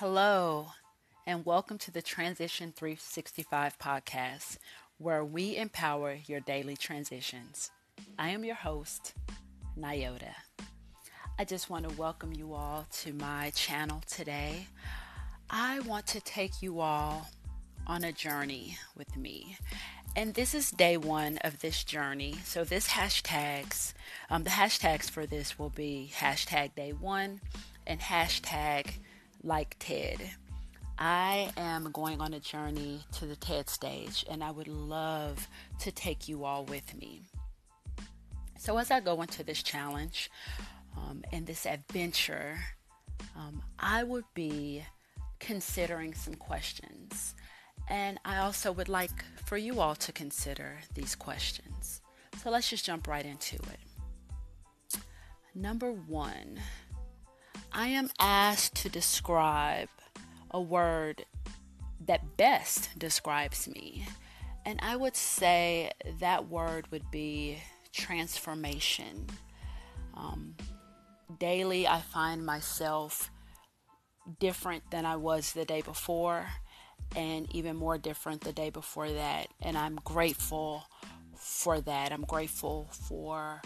Hello, and welcome to the Transition 365 podcast, where we empower your daily transitions. I am your host, Nyota. I just want to welcome you all to my channel today. I want to take you all on a journey with me. And this is day one of this journey. So this hashtags, um, the hashtags for this will be hashtag day one and hashtag like TED. I am going on a journey to the TED stage, and I would love to take you all with me. So, as I go into this challenge um, and this adventure, um, I would be considering some questions. And I also would like for you all to consider these questions. So, let's just jump right into it. Number one, I am asked to describe a word that best describes me. And I would say that word would be transformation. Um, daily, I find myself different than I was the day before, and even more different the day before that. And I'm grateful for that. I'm grateful for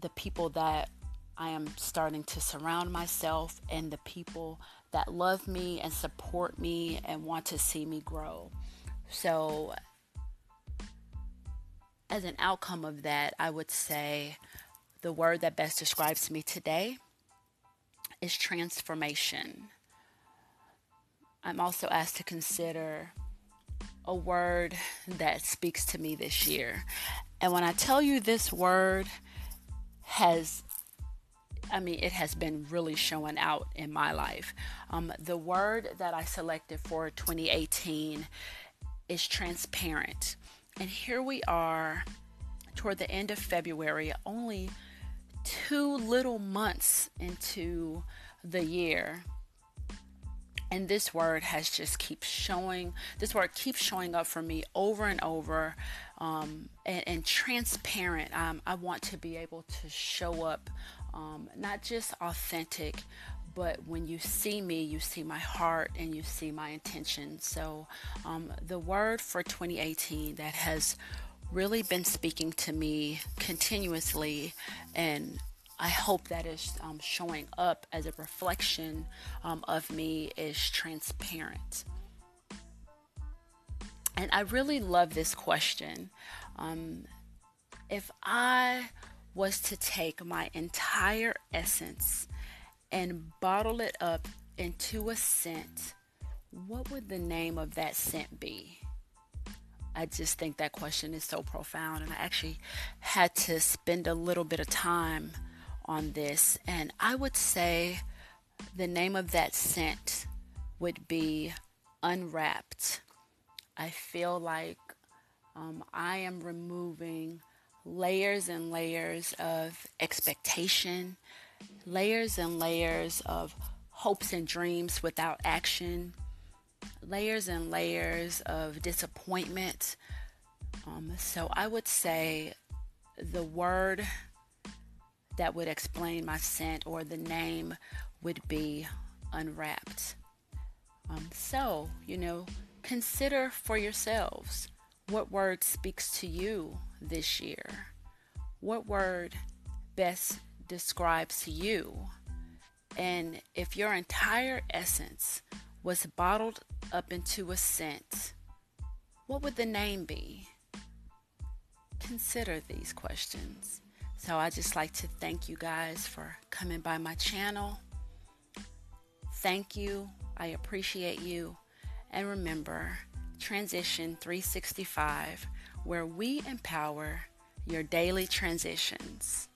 the people that I am starting to surround myself and the people that love me and support me and want to see me grow. So, as an outcome of that, I would say the word that best describes me today is transformation. I'm also asked to consider a word that speaks to me this year. And when I tell you this word has I mean, it has been really showing out in my life. Um, the word that I selected for 2018 is transparent. And here we are toward the end of February, only two little months into the year. And this word has just keeps showing, this word keeps showing up for me over and over. Um, and, and, transparent. Um, I want to be able to show up um, not just authentic, but when you see me, you see my heart and you see my intention. So, um, the word for 2018 that has really been speaking to me continuously, and I hope that is um, showing up as a reflection um, of me, is transparent. And I really love this question. Um, if I was to take my entire essence and bottle it up into a scent, what would the name of that scent be? I just think that question is so profound, and I actually had to spend a little bit of time on this. And I would say the name of that scent would be Unwrapped. I feel like um, I am removing layers and layers of expectation, layers and layers of hopes and dreams without action, layers and layers of disappointment. Um, so I would say the word that would explain my scent or the name would be unwrapped. Um, so, you know, consider for yourselves what word speaks to you this year? What word best describes you? And if your entire essence was bottled up into a scent, what would the name be? Consider these questions. So I just like to thank you guys for coming by my channel. Thank you. I appreciate you. And remember, Transition 365, where we empower your daily transitions.